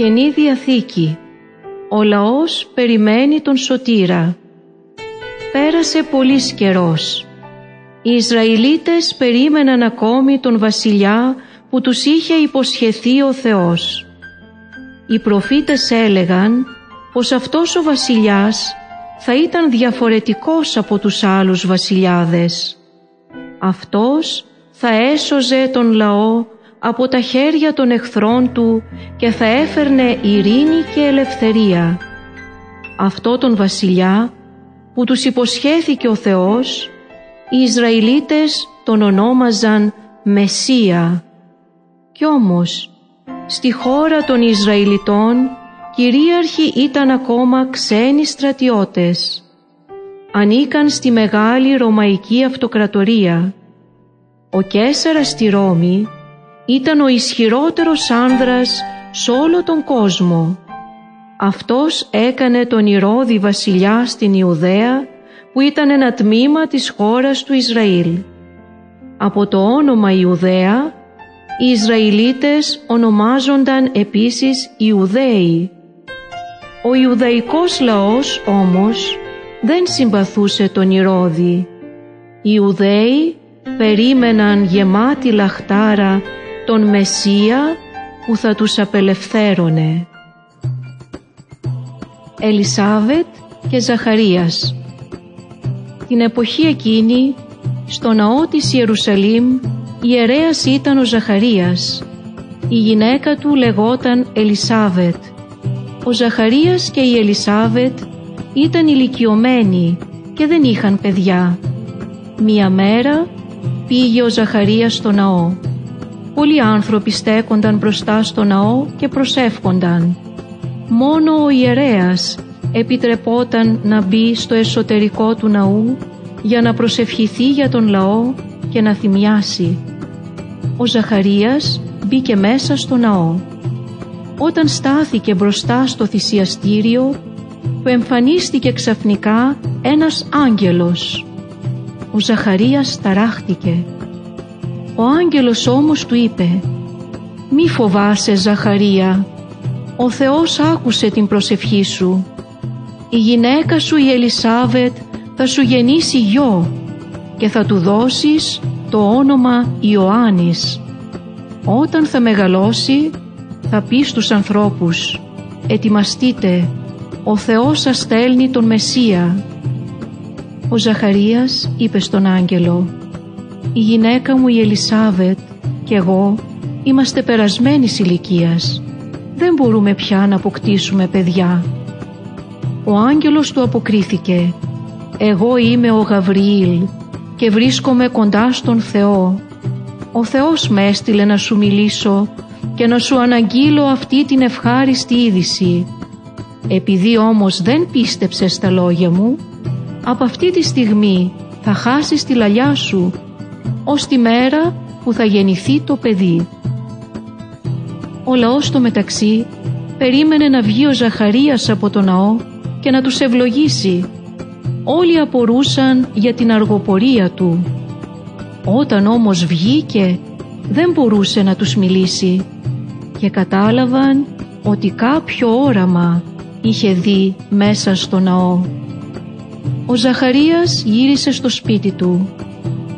Καινή Διαθήκη Ο λαός περιμένει τον Σωτήρα Πέρασε πολύς καιρός. Οι Ισραηλίτες περίμεναν ακόμη τον βασιλιά που τους είχε υποσχεθεί ο Θεός. Οι προφήτες έλεγαν πως αυτός ο βασιλιάς θα ήταν διαφορετικός από τους άλλους βασιλιάδες. Αυτός θα έσωζε τον λαό από τα χέρια των εχθρών του και θα έφερνε ειρήνη και ελευθερία. Αυτό τον βασιλιά που τους υποσχέθηκε ο Θεός, οι Ισραηλίτες τον ονόμαζαν Μεσσία. Κι όμως, στη χώρα των Ισραηλιτών κυρίαρχοι ήταν ακόμα ξένοι στρατιώτες. Ανήκαν στη μεγάλη Ρωμαϊκή Αυτοκρατορία. Ο Κέσαρας στη Ρώμη ήταν ο ισχυρότερος άνδρας σε όλο τον κόσμο. Αυτός έκανε τον Ηρώδη βασιλιά στην Ιουδαία που ήταν ένα τμήμα της χώρας του Ισραήλ. Από το όνομα Ιουδαία οι Ισραηλίτες ονομάζονταν επίσης Ιουδαίοι. Ο Ιουδαϊκός λαός όμως δεν συμπαθούσε τον Ηρώδη. Οι Ιουδαίοι περίμεναν γεμάτη λαχτάρα τον Μεσσία που θα τους απελευθέρωνε. Ελισάβετ και Ζαχαρίας Την εποχή εκείνη, στο ναό της Ιερουσαλήμ, ιερέας ήταν ο Ζαχαρίας. Η γυναίκα του λεγόταν Ελισάβετ. Ο Ζαχαρίας και η Ελισάβετ ήταν ηλικιωμένοι και δεν είχαν παιδιά. Μία μέρα πήγε ο Ζαχαρίας στο ναό. Πολλοί άνθρωποι στέκονταν μπροστά στο ναό και προσεύχονταν. Μόνο ο ιερέας επιτρεπόταν να μπει στο εσωτερικό του ναού για να προσευχηθεί για τον λαό και να θυμιάσει. Ο Ζαχαρίας μπήκε μέσα στο ναό. Όταν στάθηκε μπροστά στο θυσιαστήριο, του εμφανίστηκε ξαφνικά ένας άγγελος. Ο Ζαχαρίας ταράχτηκε. Ο άγγελος όμως του είπε «Μη φοβάσαι Ζαχαρία, ο Θεός άκουσε την προσευχή σου. Η γυναίκα σου η Ελισάβετ θα σου γεννήσει γιο και θα του δώσεις το όνομα Ιωάννης. Όταν θα μεγαλώσει θα πει στους ανθρώπους «Ετοιμαστείτε, ο Θεός σας στέλνει τον Μεσσία». Ο Ζαχαρίας είπε στον άγγελο «Η γυναίκα μου η Ελισάβετ και εγώ είμαστε περασμένης ηλικίας δεν μπορούμε πια να αποκτήσουμε παιδιά. Ο άγγελος του αποκρίθηκε «Εγώ είμαι ο Γαβριήλ και βρίσκομαι κοντά στον Θεό. Ο Θεός με έστειλε να σου μιλήσω και να σου αναγγείλω αυτή την ευχάριστη είδηση. Επειδή όμως δεν πίστεψες στα λόγια μου, από αυτή τη στιγμή θα χάσεις τη λαλιά σου ως τη μέρα που θα γεννηθεί το παιδί. Ο λαός στο μεταξύ περίμενε να βγει ο Ζαχαρίας από το ναό και να τους ευλογήσει. Όλοι απορούσαν για την αργοπορία του. Όταν όμως βγήκε δεν μπορούσε να τους μιλήσει και κατάλαβαν ότι κάποιο όραμα είχε δει μέσα στο ναό. Ο Ζαχαρίας γύρισε στο σπίτι του.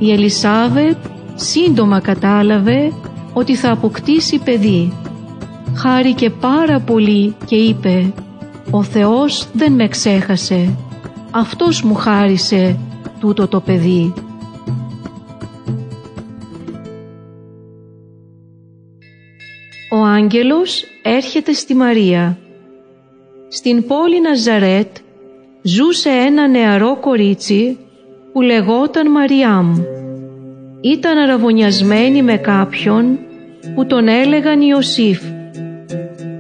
Η Ελισάβετ σύντομα κατάλαβε ότι θα αποκτήσει παιδί χάρηκε πάρα πολύ και είπε «Ο Θεός δεν με ξέχασε, Αυτός μου χάρισε τούτο το παιδί». Ο άγγελος έρχεται στη Μαρία. Στην πόλη Ναζαρέτ ζούσε ένα νεαρό κορίτσι που λεγόταν Μαριάμ. Ήταν αραβωνιασμένη με κάποιον που τον έλεγαν Ιωσήφ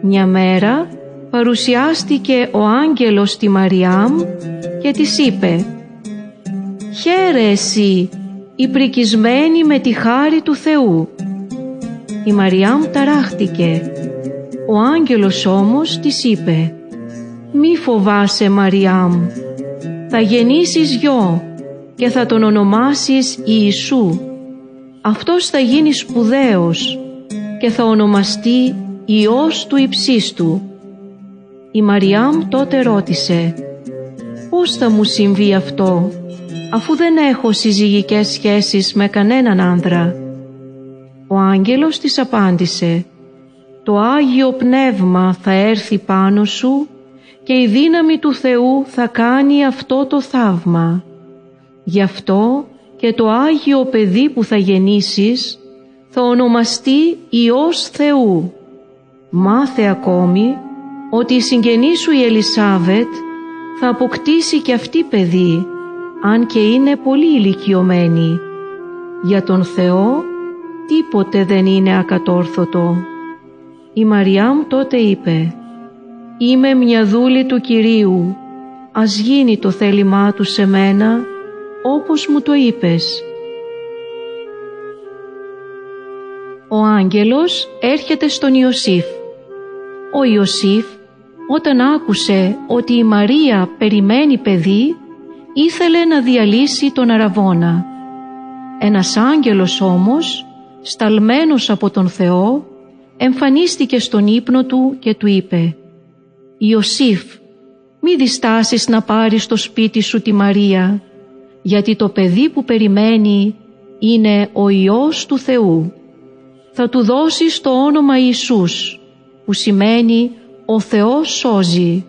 μια μέρα παρουσιάστηκε ο άγγελος στη Μαριάμ και της είπε «Χαίρε εσύ, η πρικισμένη με τη χάρη του Θεού». Η Μαριάμ ταράχτηκε. Ο άγγελος όμως της είπε «Μη φοβάσαι Μαριάμ, θα γεννήσεις γιο και θα τον ονομάσεις Ιησού. Αυτός θα γίνεις σπουδαίος και θα ονομαστεί Υιός του υψίστου. Η Μαριάμ τότε ρώτησε «Πώς θα μου συμβεί αυτό, αφού δεν έχω συζυγικές σχέσεις με κανέναν άνδρα» Ο άγγελος της απάντησε «Το Άγιο Πνεύμα θα έρθει πάνω σου και η δύναμη του Θεού θα κάνει αυτό το θαύμα. Γι' αυτό και το Άγιο παιδί που θα γεννήσεις θα ονομαστεί Υιός Θεού. Μάθε ακόμη ότι η συγγενή σου η Ελισάβετ θα αποκτήσει και αυτή παιδί, αν και είναι πολύ ηλικιωμένη. Για τον Θεό τίποτε δεν είναι ακατόρθωτο. Η Μαριάμ τότε είπε «Είμαι μια δούλη του Κυρίου, ας γίνει το θέλημά του σε μένα όπως μου το είπες». Ο άγγελος έρχεται στον Ιωσήφ. Ο Ιωσήφ όταν άκουσε ότι η Μαρία περιμένει παιδί ήθελε να διαλύσει τον Αραβώνα. Ένας άγγελος όμως σταλμένος από τον Θεό, εμφανίστηκε στον ύπνο του και του είπε «Ιωσήφ, μη διστάσεις να πάρεις στο σπίτι σου τη Μαρία, γιατί το παιδί που περιμένει είναι ο Υιός του Θεού. Θα του δώσεις το όνομα Ιησούς, που σημαίνει «Ο Θεός σώζει»,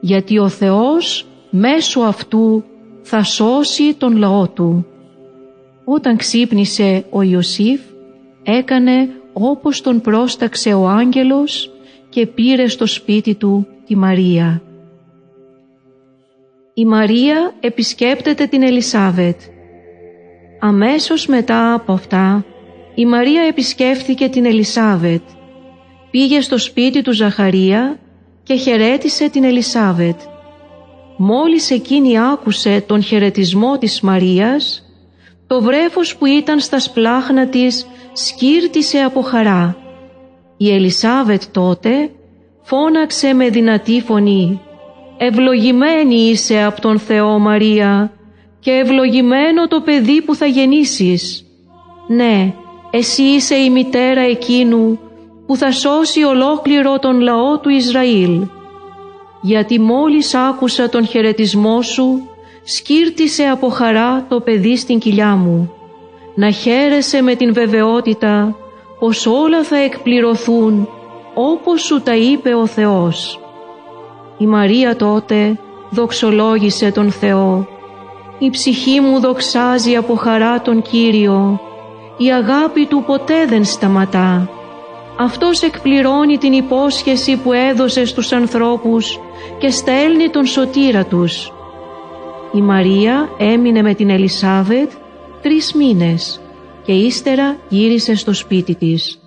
γιατί ο Θεός μέσω αυτού θα σώσει τον λαό του. Όταν ξύπνησε ο Ιωσήφ, έκανε όπως τον πρόσταξε ο άγγελος και πήρε στο σπίτι του τη Μαρία. Η Μαρία επισκέπτεται την Ελισάβετ. Αμέσως μετά από αυτά η Μαρία επισκέφθηκε την Ελισάβετ. Πήγε στο σπίτι του Ζαχαρία και χαιρέτησε την Ελισάβετ. Μόλις εκείνη άκουσε τον χαιρετισμό της Μαρίας, το βρέφος που ήταν στα σπλάχνα της σκύρτησε από χαρά. Η Ελισάβετ τότε φώναξε με δυνατή φωνή «Ευλογημένη είσαι από τον Θεό Μαρία και ευλογημένο το παιδί που θα γεννήσεις. Ναι, εσύ είσαι η μητέρα εκείνου που θα σώσει ολόκληρο τον λαό του Ισραήλ. Γιατί μόλις άκουσα τον χαιρετισμό σου, σκύρτησε από χαρά το παιδί στην κοιλιά μου να χαίρεσαι με την βεβαιότητα πως όλα θα εκπληρωθούν όπως σου τα είπε ο Θεός. Η Μαρία τότε δοξολόγησε τον Θεό. Η ψυχή μου δοξάζει από χαρά τον Κύριο. Η αγάπη του ποτέ δεν σταματά. Αυτός εκπληρώνει την υπόσχεση που έδωσε στους ανθρώπους και στέλνει τον σωτήρα τους. Η Μαρία έμεινε με την Ελισάβετ τρεις μήνες και ύστερα γύρισε στο σπίτι της.